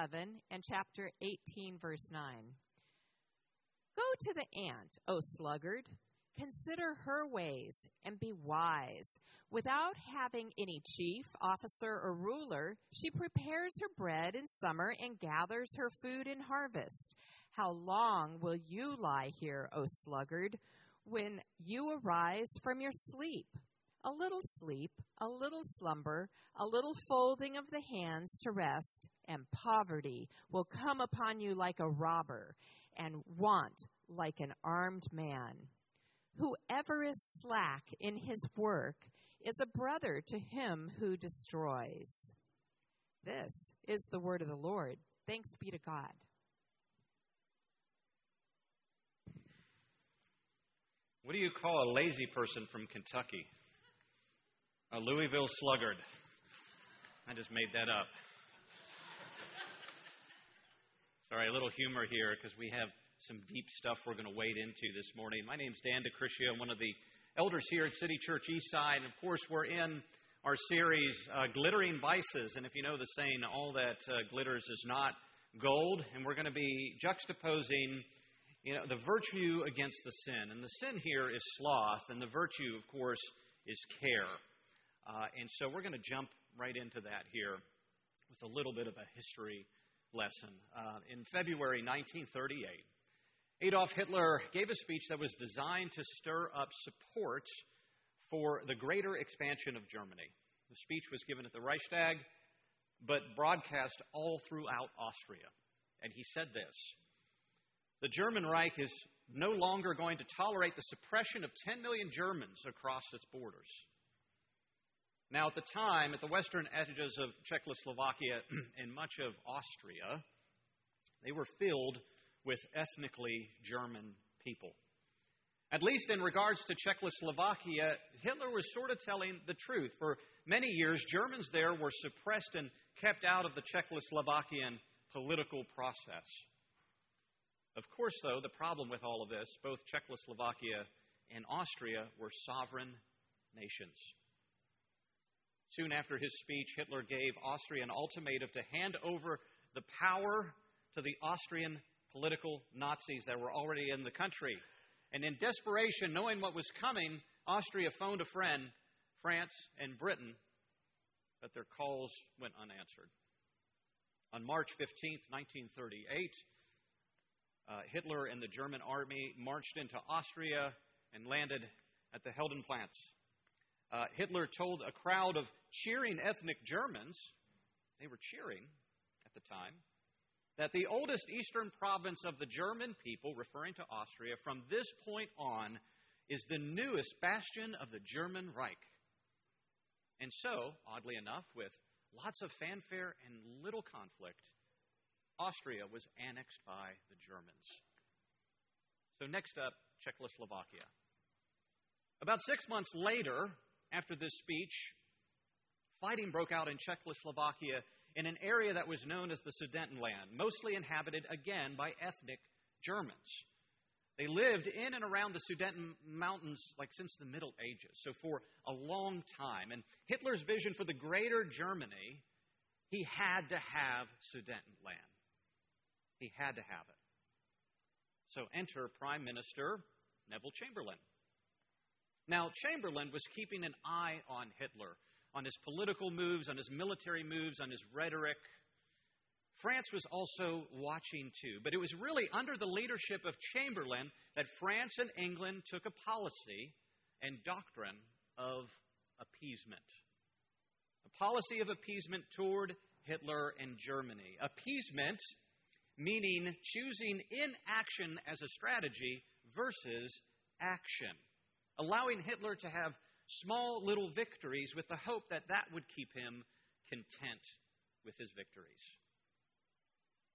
11 and chapter 18, verse 9. Go to the ant, O sluggard. Consider her ways and be wise. Without having any chief, officer, or ruler, she prepares her bread in summer and gathers her food in harvest. How long will you lie here, O sluggard, when you arise from your sleep? A little sleep, a little slumber, a little folding of the hands to rest, and poverty will come upon you like a robber, and want like an armed man. Whoever is slack in his work is a brother to him who destroys. This is the word of the Lord. Thanks be to God. What do you call a lazy person from Kentucky? A Louisville sluggard. I just made that up. Sorry, a little humor here because we have some deep stuff we're going to wade into this morning. My name's Dan DeCriscio. I'm one of the elders here at City Church Eastside. And of course, we're in our series, uh, Glittering Vices. And if you know the saying, all that uh, glitters is not gold. And we're going to be juxtaposing you know, the virtue against the sin. And the sin here is sloth, and the virtue, of course, is care. Uh, and so we're going to jump right into that here with a little bit of a history lesson. Uh, in February 1938, Adolf Hitler gave a speech that was designed to stir up support for the greater expansion of Germany. The speech was given at the Reichstag, but broadcast all throughout Austria. And he said this The German Reich is no longer going to tolerate the suppression of 10 million Germans across its borders. Now, at the time, at the western edges of Czechoslovakia and much of Austria, they were filled with ethnically German people. At least in regards to Czechoslovakia, Hitler was sort of telling the truth. For many years, Germans there were suppressed and kept out of the Czechoslovakian political process. Of course, though, the problem with all of this, both Czechoslovakia and Austria were sovereign nations. Soon after his speech, Hitler gave Austria an ultimatum to hand over the power to the Austrian political Nazis that were already in the country. And in desperation, knowing what was coming, Austria phoned a friend, France and Britain, but their calls went unanswered. On March 15, 1938, uh, Hitler and the German army marched into Austria and landed at the Heldenplatz. Uh, Hitler told a crowd of cheering ethnic Germans, they were cheering at the time, that the oldest eastern province of the German people, referring to Austria, from this point on is the newest bastion of the German Reich. And so, oddly enough, with lots of fanfare and little conflict, Austria was annexed by the Germans. So, next up, Czechoslovakia. About six months later, after this speech, fighting broke out in Czechoslovakia in an area that was known as the Sudetenland, mostly inhabited again by ethnic Germans. They lived in and around the Sudeten Mountains like since the Middle Ages, so for a long time. And Hitler's vision for the greater Germany, he had to have Sudetenland. He had to have it. So enter Prime Minister Neville Chamberlain. Now, Chamberlain was keeping an eye on Hitler on his political moves, on his military moves, on his rhetoric. France was also watching too, but it was really under the leadership of Chamberlain that France and England took a policy and doctrine of appeasement. A policy of appeasement toward Hitler and Germany. Appeasement meaning choosing inaction as a strategy versus action, allowing Hitler to have small little victories with the hope that that would keep him content with his victories.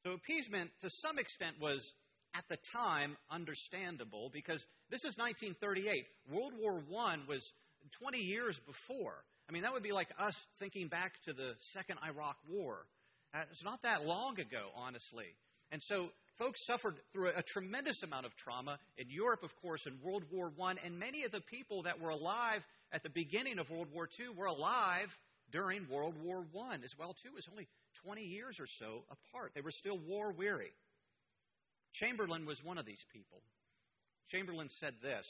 So, appeasement to some extent was at the time understandable because this is 1938. World War I was 20 years before. I mean, that would be like us thinking back to the Second Iraq War. Uh, it's not that long ago, honestly. And so folks suffered through a, a, tremendous amount of trauma in Europe, of course, in World War I, and many of the people that were alive at the beginning of World War II were alive during World War I as well, too. It was only 20 years or so apart. They were still war weary. Chamberlain was one of these people. Chamberlain said this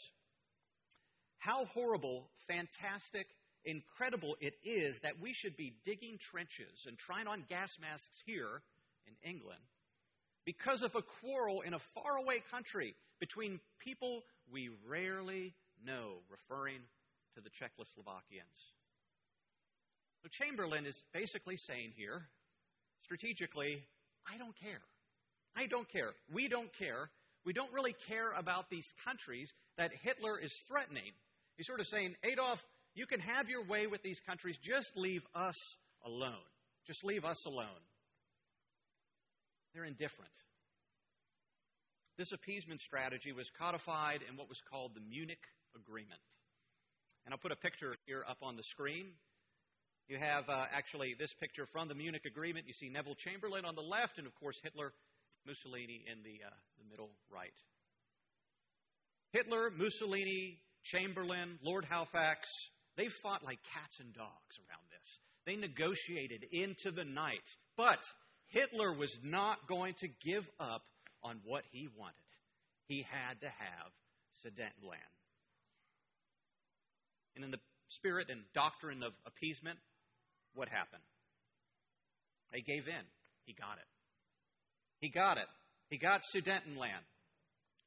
How horrible, fantastic, incredible it is that we should be digging trenches and trying on gas masks here in England because of a quarrel in a faraway country between people we rarely know, referring to the Czechoslovakians. So Chamberlain is basically saying here, strategically, I don't care. I don't care. We don't care. We don't really care about these countries that Hitler is threatening. He's sort of saying, Adolf, you can have your way with these countries. Just leave us alone. Just leave us alone. They're indifferent. This appeasement strategy was codified in what was called the Munich Agreement. And I'll put a picture here up on the screen. You have uh, actually this picture from the Munich Agreement. You see Neville Chamberlain on the left, and of course Hitler, Mussolini in the, uh, the middle right. Hitler, Mussolini, Chamberlain, Lord Halifax, they fought like cats and dogs around this. They negotiated into the night. But Hitler was not going to give up on what he wanted. He had to have Sudetenland. And in the spirit and doctrine of appeasement, what happened? They gave in. He got it. He got it. He got Sudetenland.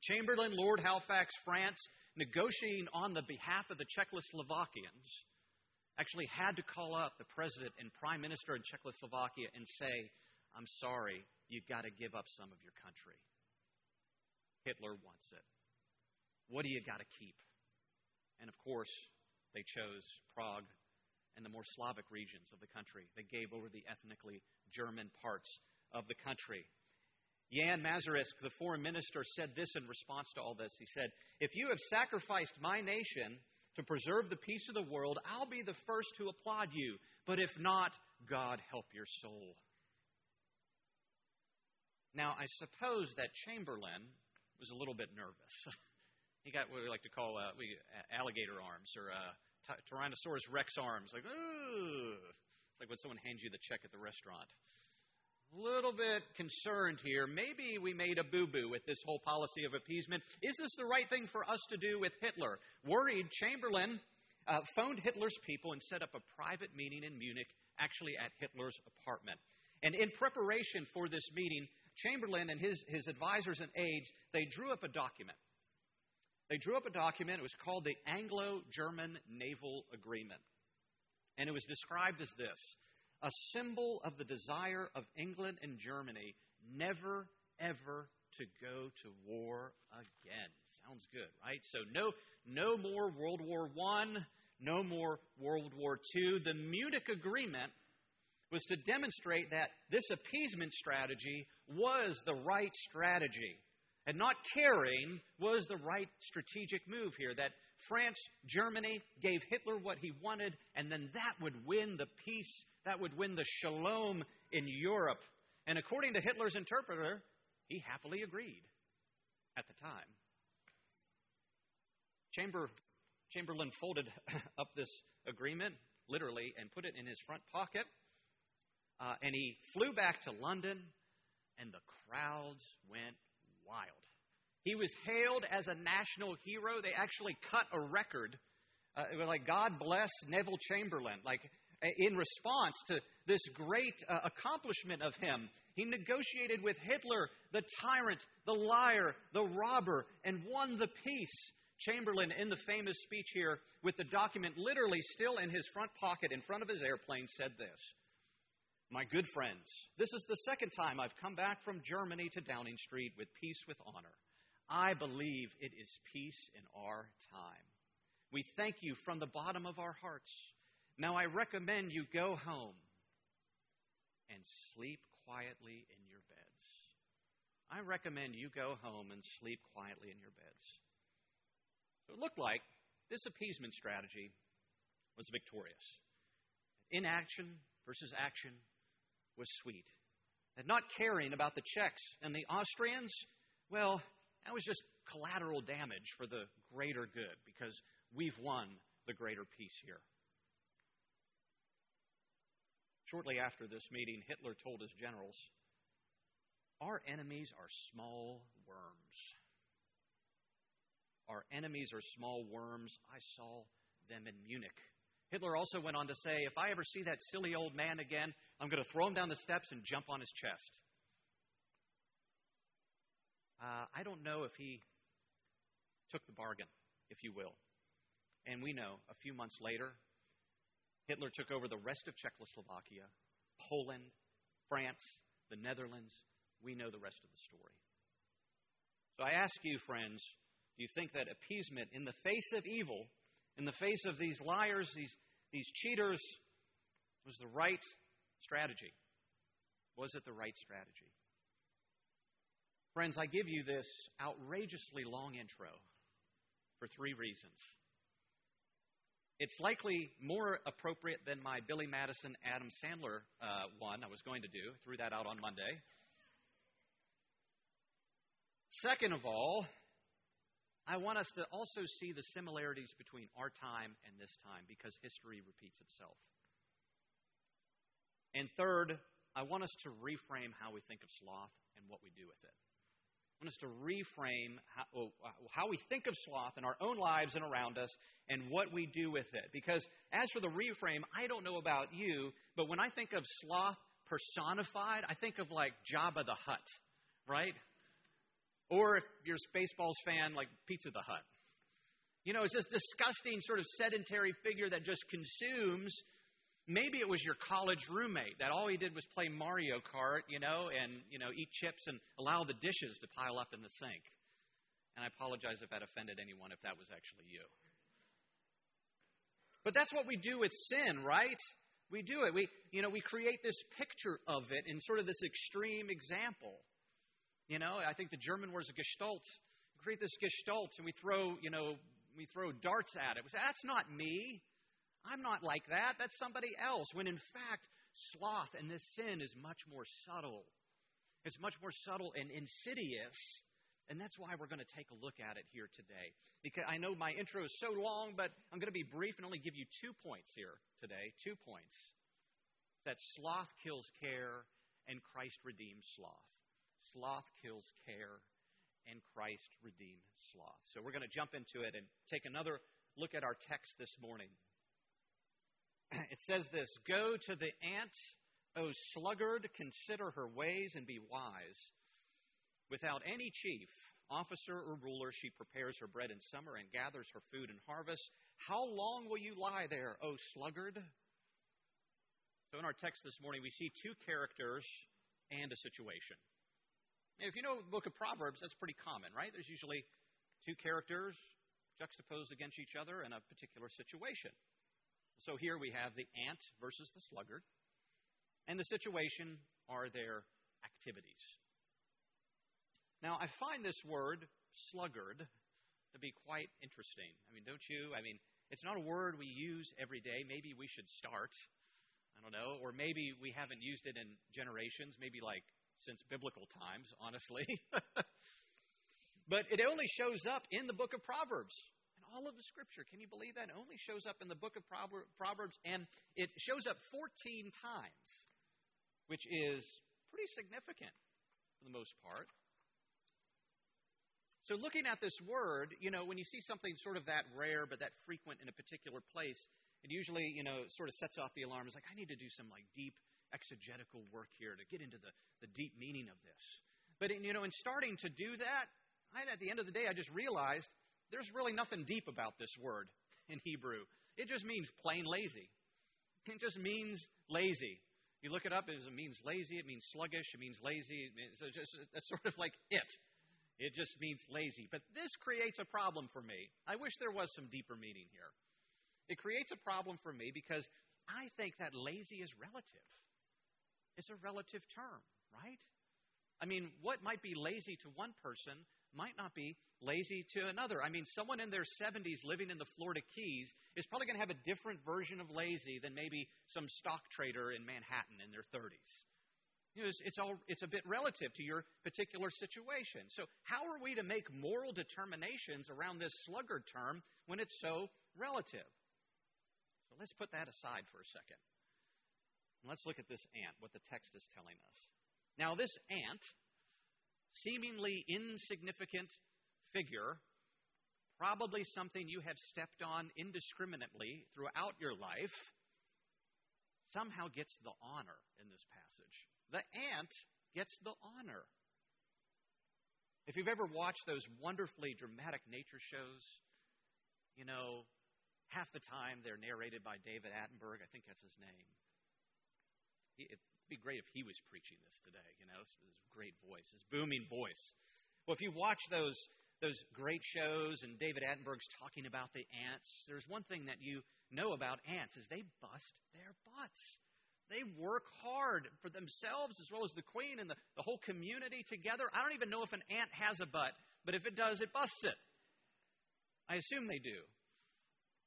Chamberlain, Lord Halifax, France, negotiating on the behalf of the Czechoslovakians, actually had to call up the president and prime minister in Czechoslovakia and say, I'm sorry, you've got to give up some of your country. Hitler wants it. What do you got to keep? And of course, they chose Prague and the more Slavic regions of the country. They gave over the ethnically German parts of the country. Jan Masaryk, the foreign minister, said this in response to all this. He said, If you have sacrificed my nation to preserve the peace of the world, I'll be the first to applaud you. But if not, God help your soul. Now, I suppose that Chamberlain was a little bit nervous. he got what we like to call uh, we, alligator arms or uh, Tyrannosaurus rex arms. Like, ooh. It's like when someone hands you the check at the restaurant. A little bit concerned here. Maybe we made a boo boo with this whole policy of appeasement. Is this the right thing for us to do with Hitler? Worried, Chamberlain uh, phoned Hitler's people and set up a private meeting in Munich, actually at Hitler's apartment. And in preparation for this meeting, Chamberlain and his, his advisors and aides, they drew up a document. They drew up a document. It was called the Anglo German Naval Agreement. And it was described as this a symbol of the desire of England and Germany never, ever to go to war again. Sounds good, right? So no, no more World War I, no more World War II. The Munich Agreement was to demonstrate that this appeasement strategy was the right strategy. And not caring was the right strategic move here. That France, Germany gave Hitler what he wanted, and then that would win the peace, that would win the shalom in Europe. And according to Hitler's interpreter, he happily agreed at the time. Chamber, Chamberlain folded up this agreement, literally, and put it in his front pocket. Uh, and he flew back to London, and the crowds went wild. He was hailed as a national hero. They actually cut a record. Uh, it was like, God bless Neville Chamberlain. Like, in response to this great uh, accomplishment of him, he negotiated with Hitler, the tyrant, the liar, the robber, and won the peace. Chamberlain, in the famous speech here, with the document literally still in his front pocket in front of his airplane, said this my good friends, this is the second time I've come back from Germany to Downing Street with peace with honor. I believe it is peace in our time. We thank you from the bottom of our hearts. Now I recommend you go home and sleep quietly in your beds. I recommend you go home and sleep quietly in your beds. So it looked like this appeasement strategy was victorious. Inaction versus action was sweet. And not caring about the Czechs and the Austrians, well, that was just collateral damage for the greater good because we've won the greater peace here. Shortly after this meeting, Hitler told his generals, Our enemies are small worms. Our enemies are small worms. I saw them in Munich. Hitler also went on to say, If I ever see that silly old man again, I'm going to throw him down the steps and jump on his chest. Uh, I don't know if he took the bargain, if you will. And we know a few months later, Hitler took over the rest of Czechoslovakia, Poland, France, the Netherlands. We know the rest of the story. So I ask you, friends, do you think that appeasement in the face of evil, in the face of these liars, these, these cheaters, was the right strategy? Was it the right strategy? Friends, I give you this outrageously long intro for three reasons. It's likely more appropriate than my Billy Madison Adam Sandler uh, one I was going to do. Threw that out on Monday. Second of all, I want us to also see the similarities between our time and this time because history repeats itself. And third, I want us to reframe how we think of sloth and what we do with it. I want us to reframe how, uh, how, we think of sloth in our own lives and around us and what we do with it. Because as for the reframe, I don't know about you, but when I think of sloth personified, I think of like Jabba the Hutt, right? Or if you're a Spaceballs fan, like Pizza the Hut. You know, it's this disgusting sort of sedentary figure that just consumes Maybe it was your college roommate that all he did was play Mario Kart, you know, and, you know, eat chips and allow the dishes to pile up in the sink. And I apologize if that offended anyone if that was actually you. But that's what we do with sin, right? We do it. We, you know, we create this picture of it in sort of this extreme example. You know, I think the German word is Gestalt. We create this Gestalt and we throw, you know, we throw darts at it. We say, that's not me. I'm not like that. That's somebody else. When in fact, sloth and this sin is much more subtle. It's much more subtle and insidious. And that's why we're going to take a look at it here today. Because I know my intro is so long, but I'm going to be brief and only give you two points here today. Two points. That sloth kills care and Christ redeems sloth. Sloth kills care and Christ redeemed sloth. So we're going to jump into it and take another look at our text this morning. it says this Go to the ant, O sluggard, consider her ways and be wise. Without any chief, officer, or ruler, she prepares her bread in summer and gathers her food in harvest. How long will you lie there, O sluggard? So, in our text this morning, we see two characters and a situation. If you know the book of Proverbs, that's pretty common, right? There's usually two characters juxtaposed against each other in a particular situation. So here we have the ant versus the sluggard. And the situation are their activities. Now, I find this word, sluggard, to be quite interesting. I mean, don't you? I mean, it's not a word we use every day. Maybe we should start. I don't know. Or maybe we haven't used it in generations, maybe like since biblical times, honestly. but it only shows up in the book of Proverbs And all of the scripture. Can you believe that? It only shows up in the book of Proverbs, and it shows up 14 times, which is pretty significant for the most part. So, looking at this word, you know, when you see something sort of that rare but that frequent in a particular place, it usually, you know, sort of sets off the alarm. It's like, I need to do some like deep exegetical work here to get into the, the deep meaning of this. But, in, you know, in starting to do that, I, at the end of the day, I just realized there's really nothing deep about this word in Hebrew. It just means plain lazy. It just means lazy. You look it up, it means lazy, it means sluggish, it means lazy. It's just, that's sort of like it. It just means lazy. But this creates a problem for me. I wish there was some deeper meaning here. It creates a problem for me because I think that lazy is relative. It's a relative term, right? I mean, what might be lazy to one person might not be lazy to another. I mean, someone in their 70s living in the Florida Keys is probably going to have a different version of lazy than maybe some stock trader in Manhattan in their 30s. You know, it's, it's, all, it's a bit relative to your particular situation. So, how are we to make moral determinations around this sluggard term when it's so relative? So, let's put that aside for a second. Let's look at this ant, what the text is telling us. Now, this ant, seemingly insignificant figure, probably something you have stepped on indiscriminately throughout your life, somehow gets the honor in this passage. The ant gets the honor. If you've ever watched those wonderfully dramatic nature shows, you know, half the time they're narrated by David Attenborough. I think that's his name. It'd be great if he was preaching this today, you know, his great voice, his booming voice. Well, if you watch those those great shows and David Attenborough's talking about the ants, there's one thing that you know about ants is they bust their butts. They work hard for themselves as well as the queen and the, the whole community together. I don't even know if an ant has a butt, but if it does, it busts it. I assume they do.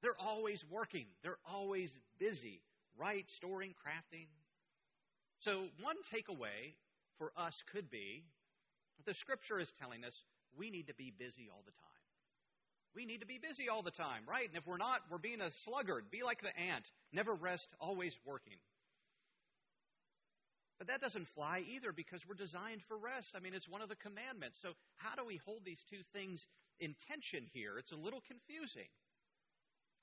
They're always working, they're always busy, right? Storing, crafting. So, one takeaway for us could be that the scripture is telling us we need to be busy all the time. We need to be busy all the time, right? And if we're not, we're being a sluggard. Be like the ant. Never rest, always working. But that doesn't fly either because we're designed for rest. I mean, it's one of the commandments. So, how do we hold these two things in tension here? It's a little confusing.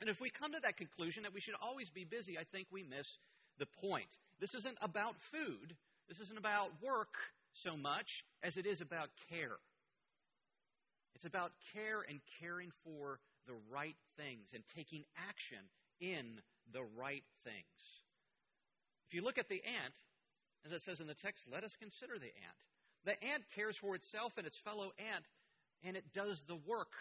And if we come to that conclusion that we should always be busy, I think we miss the point. This isn't about food, this isn't about work so much as it is about care. It's about care and caring for the right things and taking action in the right things. If you look at the ant, as it says in the text, let us consider the ant. The ant cares for itself and its fellow ant, and it does the work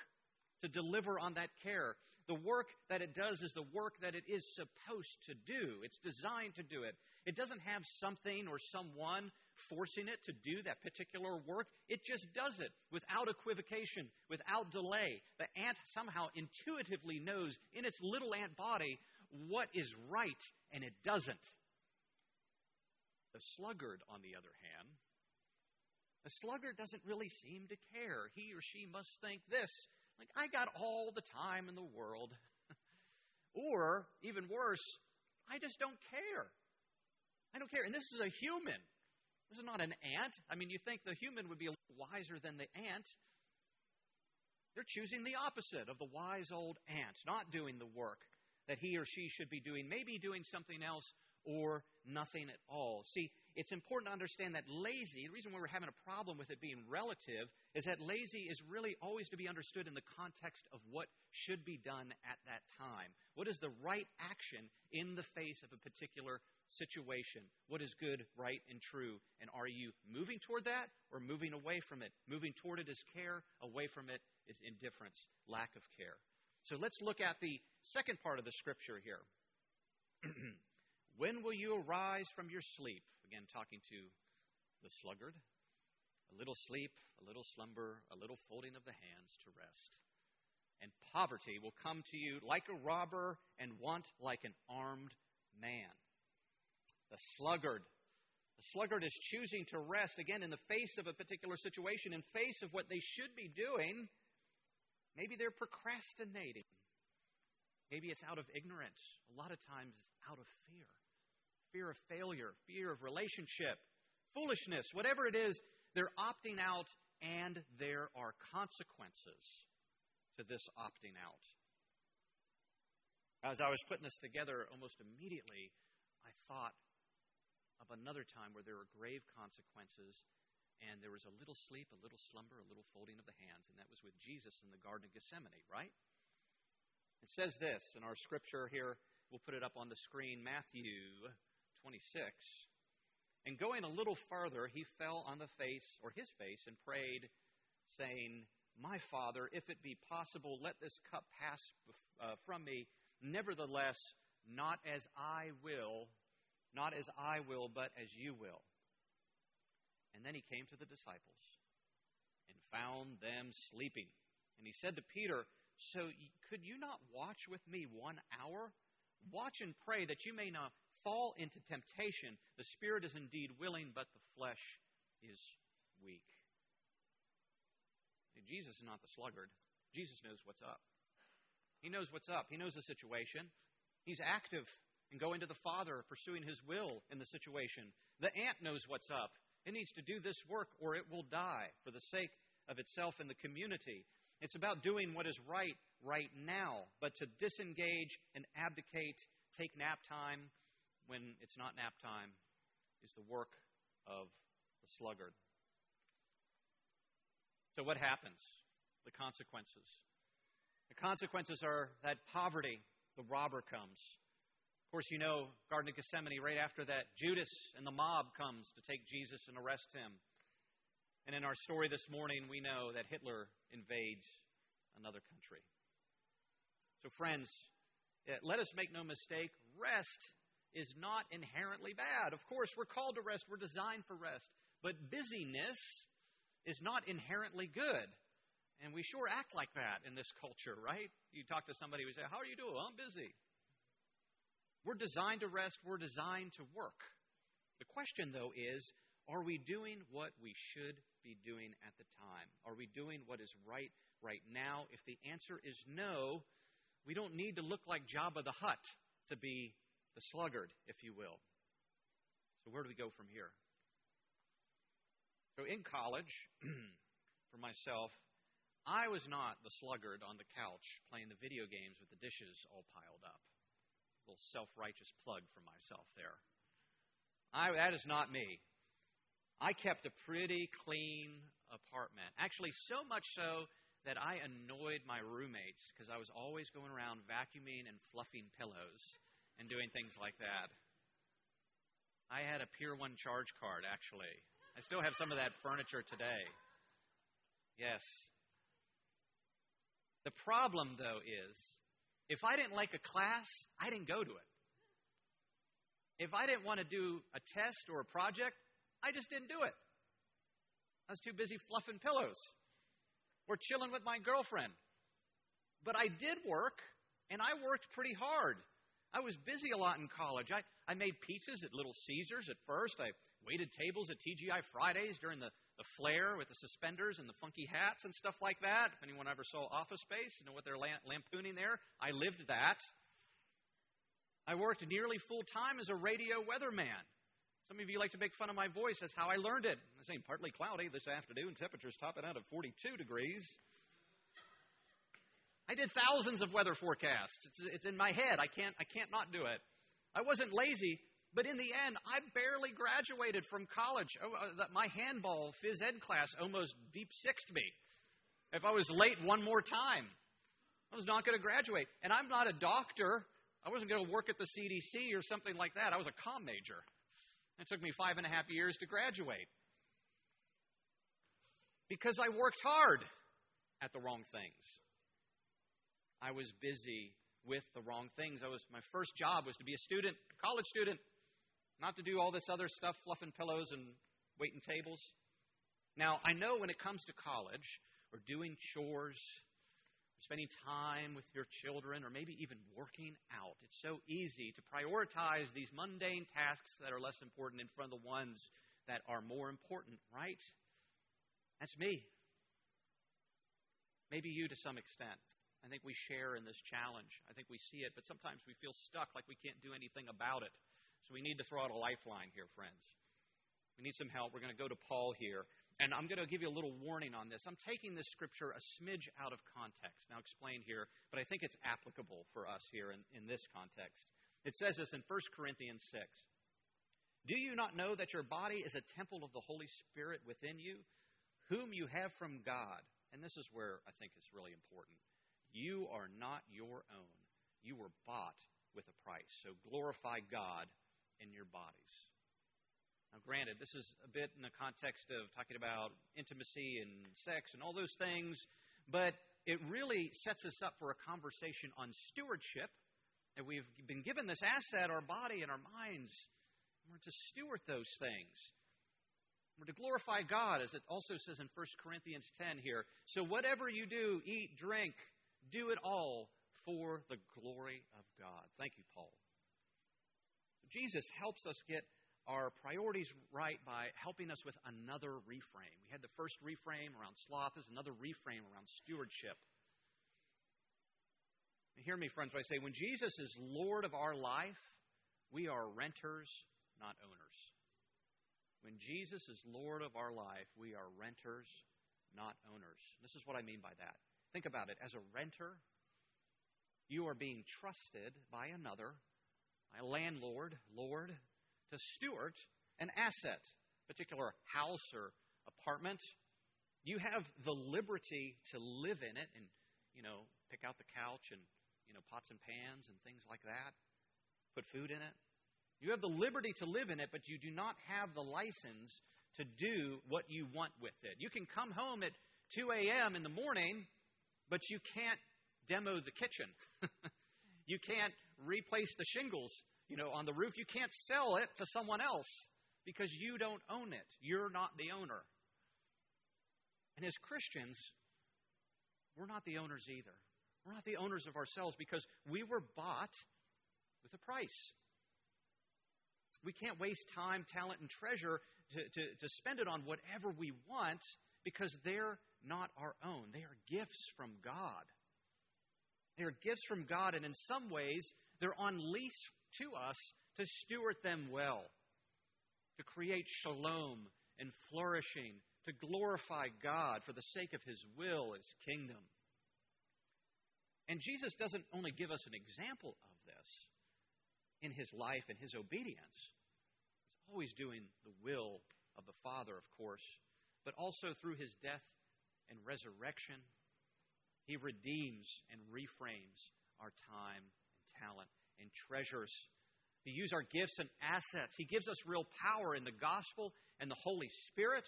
to deliver on that care. The work that it does is the work that it is supposed to do. It's designed to do it. It doesn't have something or someone forcing it to do that particular work. It just does it without equivocation, without delay. The ant somehow intuitively knows in its little ant body what is right, and it doesn't. The sluggard, on the other hand, the sluggard doesn't really seem to care. He or she must think this like, I got all the time in the world. or, even worse, I just don't care. I don't care. And this is a human. This is not an ant. I mean, you think the human would be a little wiser than the ant. They're choosing the opposite of the wise old ant, not doing the work that he or she should be doing, maybe doing something else or nothing at all. See, it's important to understand that lazy, the reason why we're having a problem with it being relative, is that lazy is really always to be understood in the context of what should be done at that time. What is the right action in the face of a particular situation? What is good, right, and true? And are you moving toward that or moving away from it? Moving toward it is care, away from it is indifference, lack of care. So let's look at the second part of the scripture here. when will you arise from your sleep? Again, talking to the sluggard. A little sleep, a little slumber, a little folding of the hands to rest. And poverty will come to you like a robber and want like an armed man. The sluggard. The sluggard is choosing to rest, again, in the face of a particular situation, in face of what they should be doing. Maybe they're procrastinating. Maybe it's out of ignorance. A lot of times it's out of fear fear of failure, fear of relationship, foolishness, whatever it is, they're opting out, and there are consequences to this opting out. As I was putting this together, almost immediately, I thought of another time where there were grave consequences, and there was a little sleep, a little slumber, a little folding of the hands, and that was with Jesus in the Garden of Gethsemane, right? It says this in our scripture here. We'll put it up on the screen Matthew 26. And going a little farther, he fell on the face, or his face, and prayed, saying, My Father, if it be possible, let this cup pass uh, from me. Nevertheless, not as I will, not as I will, but as you will. And then he came to the disciples and found them sleeping. And he said to Peter, So could you not watch with me one hour? Watch and pray that you may not fall into temptation. The spirit is indeed willing, but the flesh is weak. Jesus is not the sluggard. Jesus knows what's up. He knows what's up. He knows the situation. He's active and going to the Father, pursuing His will in the situation. The ant knows what's up. It needs to do this work or it will die for the sake of itself and the community. It's about doing what is right right now, but to disengage and abdicate, take nap time when it's not nap time, is the work of the sluggard. So, what happens? The consequences. The consequences are that poverty, the robber comes. Of course, you know, Garden of Gethsemane, right after that, Judas and the mob comes to take Jesus and arrest him. And in our story this morning, we know that Hitler invades another country. So, friends, eh, let us make no mistake rest is not inherently bad. Of course, we're called to rest, we're designed for rest. But busyness is not inherently good. And we sure act like that in this culture, right? You talk to somebody who say, How are you doing? I'm busy. We're designed to rest, we're designed to work. The question, though, is are we doing what we should be doing at the time? Are we doing what is right right now? If the answer is no, we don't need to look like Jabba the Hutt to be the sluggard, if you will. So, where do we go from here? So, in college, for myself, I was not the sluggard on the couch playing the video games with the dishes all piled up. A little self righteous plug for myself there. I, that is not me. I kept a pretty clean apartment. Actually, so much so that I annoyed my roommates because I was always going around vacuuming and fluffing pillows and doing things like that. I had a Pier 1 charge card, actually. I still have some of that furniture today. Yes. The problem, though, is if I didn't like a class, I didn't go to it. If I didn't want to do a test or a project, I just didn't do it. I was too busy fluffing pillows or chilling with my girlfriend. But I did work, and I worked pretty hard. I was busy a lot in college. I, I made pizzas at Little Caesars at first. I waited tables at TGI Fridays during the, the flare with the suspenders and the funky hats and stuff like that. If anyone ever saw Office Space, you know what they're lampooning there? I lived that. I worked nearly full time as a radio weatherman. Some of you like to make fun of my voice. That's how I learned it. It's saying partly cloudy this afternoon. Temperatures topping out at 42 degrees. I did thousands of weather forecasts. It's, it's in my head. I can't, I can't not do it. I wasn't lazy, but in the end, I barely graduated from college. Oh, uh, my handball phys ed class almost deep sixed me. If I was late one more time, I was not going to graduate. And I'm not a doctor. I wasn't going to work at the CDC or something like that. I was a comm major. It took me five and a half years to graduate because I worked hard at the wrong things. I was busy with the wrong things. I was my first job was to be a student, a college student, not to do all this other stuff, fluffing pillows and waiting tables. Now, I know when it comes to college or doing chores, or spending time with your children, or maybe even working out. It's so easy to prioritize these mundane tasks that are less important in front of the ones that are more important, right? That's me. Maybe you to some extent. I think we share in this challenge. I think we see it, but sometimes we feel stuck like we can't do anything about it. So we need to throw out a lifeline here, friends. We need some help. We're going to go to Paul here. And I'm going to give you a little warning on this. I'm taking this scripture a smidge out of context. Now, explain here, but I think it's applicable for us here in, in this context. It says this in 1 Corinthians 6. Do you not know that your body is a temple of the Holy Spirit within you, whom you have from God? And this is where I think it's really important. You are not your own, you were bought with a price. So glorify God in your bodies. Now, granted, this is a bit in the context of talking about intimacy and sex and all those things, but it really sets us up for a conversation on stewardship. And we've been given this asset, our body and our minds. And we're to steward those things. We're to glorify God, as it also says in 1 Corinthians 10 here. So, whatever you do, eat, drink, do it all for the glory of God. Thank you, Paul. Jesus helps us get our priorities right by helping us with another reframe. We had the first reframe around sloth, there's another reframe around stewardship. hear me, friends, when I say when Jesus is Lord of our life, We are renters, not owners. When Jesus is Lord of our life, we are renters, not owners. This is what I mean by that. Think about it. As a renter, you are being trusted by another, by a landlord, Lord, to steward an asset, particular house or apartment. You have the liberty to live in it and, you know, pick out the couch and, you know, pots and pans and things like that, put food in it. You have the liberty to live in it, but you do not have the license to do what you want with it. You can come home at 2 a.m. in the morning, but you can't demo the kitchen. you can't replace the shingles, you know, on the roof. You can't sell it to someone else because you don't own it. You're not the owner. And as Christians, we're not the owners either. We're not the owners of ourselves because we were bought with a price. We can't waste time, talent, and treasure to, to, to spend it on whatever we want because they're not our own. They are gifts from God. They are gifts from God, and in some ways, they're on lease to us to steward them well, to create shalom and flourishing, to glorify God for the sake of His will, His kingdom. And Jesus doesn't only give us an example of this in His life and His obedience, He's always doing the will of the Father, of course, but also through His death and resurrection he redeems and reframes our time and talent and treasures. He uses our gifts and assets. He gives us real power in the gospel and the Holy Spirit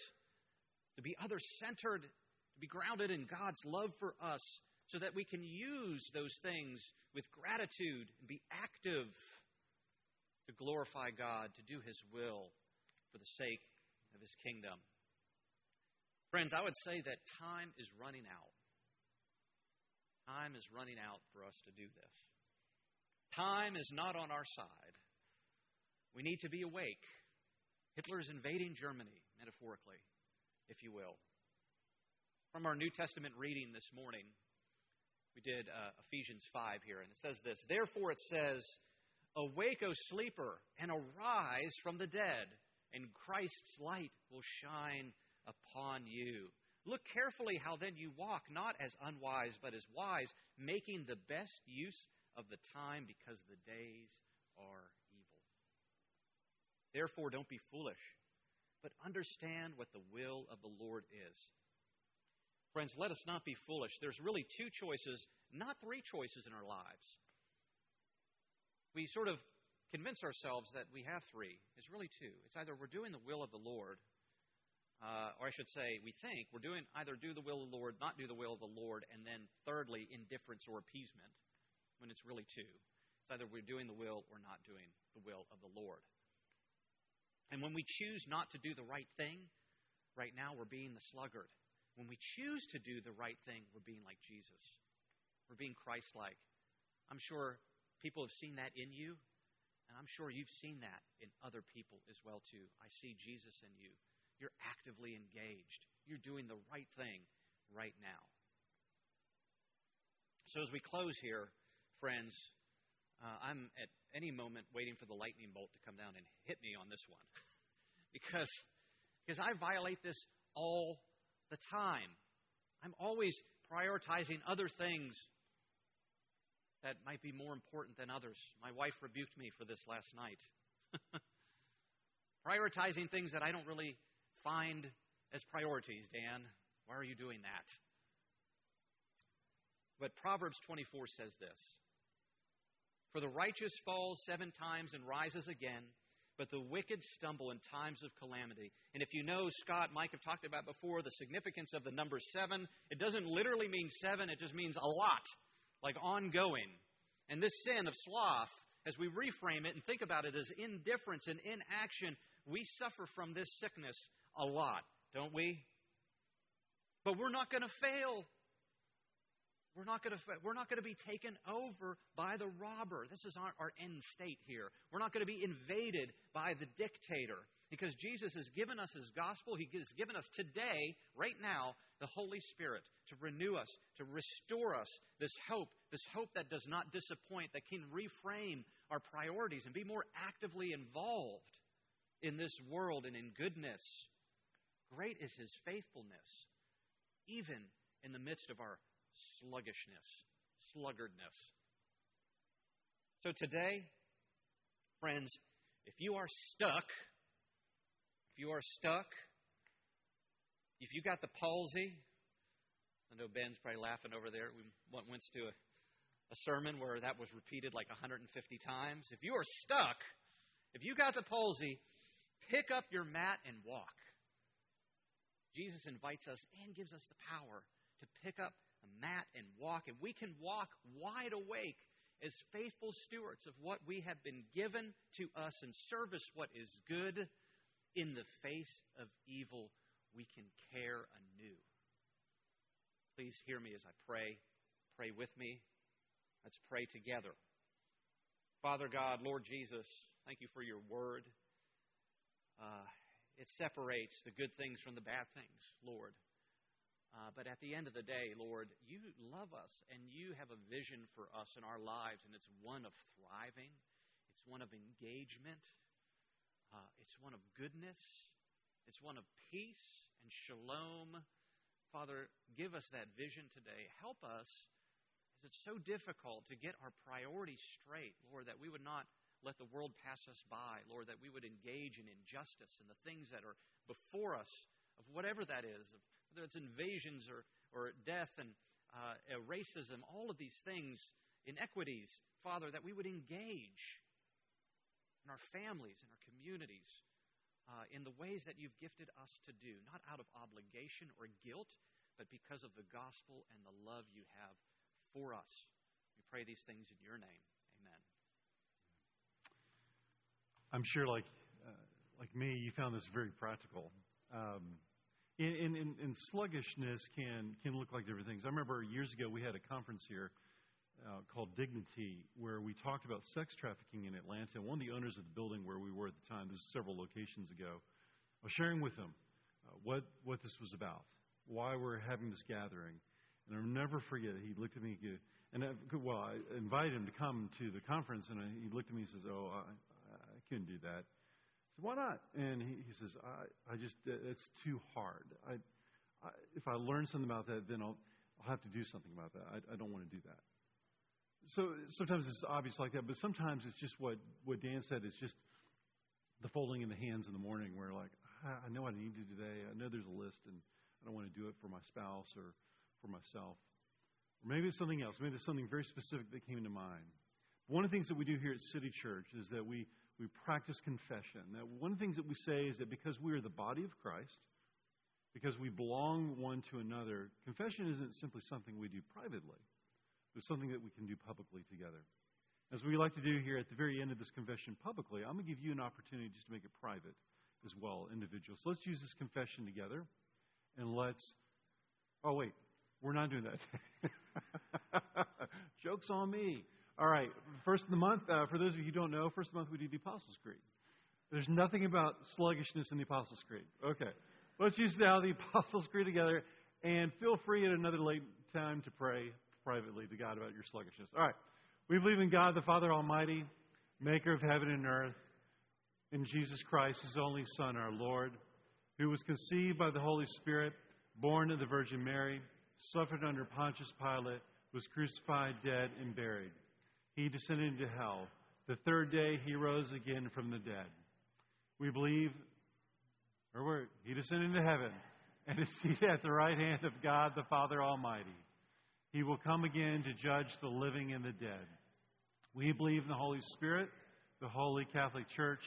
to be other centered, to be grounded in God's love for us, so that we can use those things with gratitude and be active to glorify God, to do His will for the sake of His kingdom. Friends, I would say that time is running out. Time is running out for us to do this. Time is not on our side. We need to be awake. Hitler is invading Germany, metaphorically, if you will. From our New Testament reading this morning, we did uh, Ephesians 5 here, and it says this Therefore, it says, Awake, O sleeper, and arise from the dead, and Christ's light will shine upon you. Look carefully how then you walk, not as unwise, but as wise, making the best use of the time because the days are evil. Therefore, don't be foolish, but understand what the will of the Lord is. Friends, let us not be foolish. There's really two choices, not three choices in our lives. We sort of convince ourselves that we have three. It's really two. It's either we're doing the will of the Lord uh, or I should say, we think we're doing either do the will of the Lord, not do the will of the Lord, and then thirdly, indifference or appeasement, when it's really two. It's either we're doing the will or not doing the will of the Lord. And when we choose not to do the right thing, right now we're being the sluggard. When we choose to do the right thing, we're being like Jesus. We're being Christ like. I'm sure people have seen that in you, and I'm sure you've seen that in other people as well too. I see Jesus in you. You're actively engaged. You're doing the right thing right now. So, as we close here, friends, uh, I'm at any moment waiting for the lightning bolt to come down and hit me on this one. because, because I violate this all the time. I'm always prioritizing other things that might be more important than others. My wife rebuked me for this last night. prioritizing things that I don't really find as priorities, Dan. Why are you doing that? But Proverbs 24 says this For the righteous falls seven times and rises again, but the wicked stumble in times of calamity. And if you know, Scott, Mike have talked about before the significance of the number seven, it doesn't literally mean seven, it just means a lot, like ongoing. And this sin of sloth, as we reframe it and think about it as indifference and inaction, we suffer from this sickness a lot, don't we? But we're not going to fail. We're not going to we're not going to be taken over by the robber. This is our, our end state here. We're not going to be invaded by the dictator because Jesus has given us his gospel. He has given us today, right now, the Holy Spirit to renew us, to restore us, this hope, this hope that does not disappoint, that can reframe our priorities and be more actively involved in this world and in goodness. Great is his faithfulness, even in the midst of our sluggishness, sluggardness. So today, friends, if you are stuck, if you are stuck, if you got the palsy, I know Ben's probably laughing over there. We went to a, a sermon where that was repeated like 150 times. If you are stuck, if you got the palsy, pick up your mat and walk. Jesus invites us and gives us the power to pick up a mat and walk, and we can walk wide awake as faithful stewards of what we have been given to us and service what is good in the face of evil. We can care anew. Please hear me as I pray. Pray with me. Let's pray together. Father God, Lord Jesus, thank you for your word. Uh, it separates the good things from the bad things, Lord. Uh, but at the end of the day, Lord, you love us and you have a vision for us in our lives, and it's one of thriving, it's one of engagement, uh, it's one of goodness, it's one of peace and shalom Father, give us that vision today. Help us, as it's so difficult to get our priorities straight, Lord, that we would not let the world pass us by, Lord, that we would engage in injustice and the things that are before us, of whatever that is, of, whether it's invasions or, or death and uh, racism, all of these things, inequities, Father, that we would engage in our families, in our communities, uh, in the ways that you've gifted us to do, not out of obligation or guilt, but because of the gospel and the love you have for us. We pray these things in your name. Amen. I'm sure, like uh, like me, you found this very practical. Um, in, in, in, sluggishness can can look like different things. I remember years ago we had a conference here uh, called Dignity, where we talked about sex trafficking in Atlanta. One of the owners of the building where we were at the time, this is several locations ago, I was sharing with him uh, what, what this was about, why we're having this gathering. And I'll never forget. He looked at me, and I, well, I invited him to come to the conference, and I, he looked at me and says, Oh, I, couldn't do that. I said, Why not? And he, he says, I, I just, uh, it's too hard. I, I, if I learn something about that, then I'll, I'll have to do something about that. I, I don't want to do that. So sometimes it's obvious like that, but sometimes it's just what, what Dan said. It's just the folding in the hands in the morning where, like, I know I need to today. I know there's a list, and I don't want to do it for my spouse or for myself. Or maybe it's something else. Maybe it's something very specific that came into mind. One of the things that we do here at City Church is that we, we practice confession. That one of the things that we say is that because we are the body of Christ, because we belong one to another, confession isn't simply something we do privately but something that we can do publicly together. As we like to do here at the very end of this confession publicly, I'm going to give you an opportunity just to make it private as well, individual. So let's use this confession together and let's. Oh, wait, we're not doing that. Joke's on me. All right, first of the month, uh, for those of you who don't know, first of the month we do the Apostles' Creed. There's nothing about sluggishness in the Apostles' Creed. Okay, let's use now the Apostles' Creed together and feel free at another late time to pray privately to God about your sluggishness. All right. We believe in God, the Father Almighty, maker of heaven and earth, in Jesus Christ, his only Son, our Lord, who was conceived by the Holy Spirit, born of the Virgin Mary, suffered under Pontius Pilate, was crucified, dead, and buried. He descended into hell. The third day he rose again from the dead. We believe, or he descended into heaven and is seated at the right hand of God the Father Almighty. He will come again to judge the living and the dead. We believe in the Holy Spirit, the Holy Catholic Church,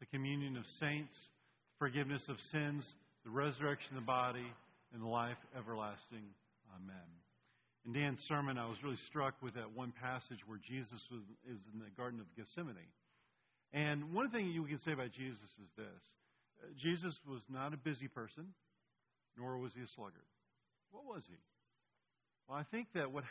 the communion of saints, the forgiveness of sins, the resurrection of the body, and the life everlasting. Amen. In Dan's sermon, I was really struck with that one passage where Jesus was, is in the Garden of Gethsemane. And one thing you can say about Jesus is this Jesus was not a busy person, nor was he a sluggard. What was he? Well, I think that what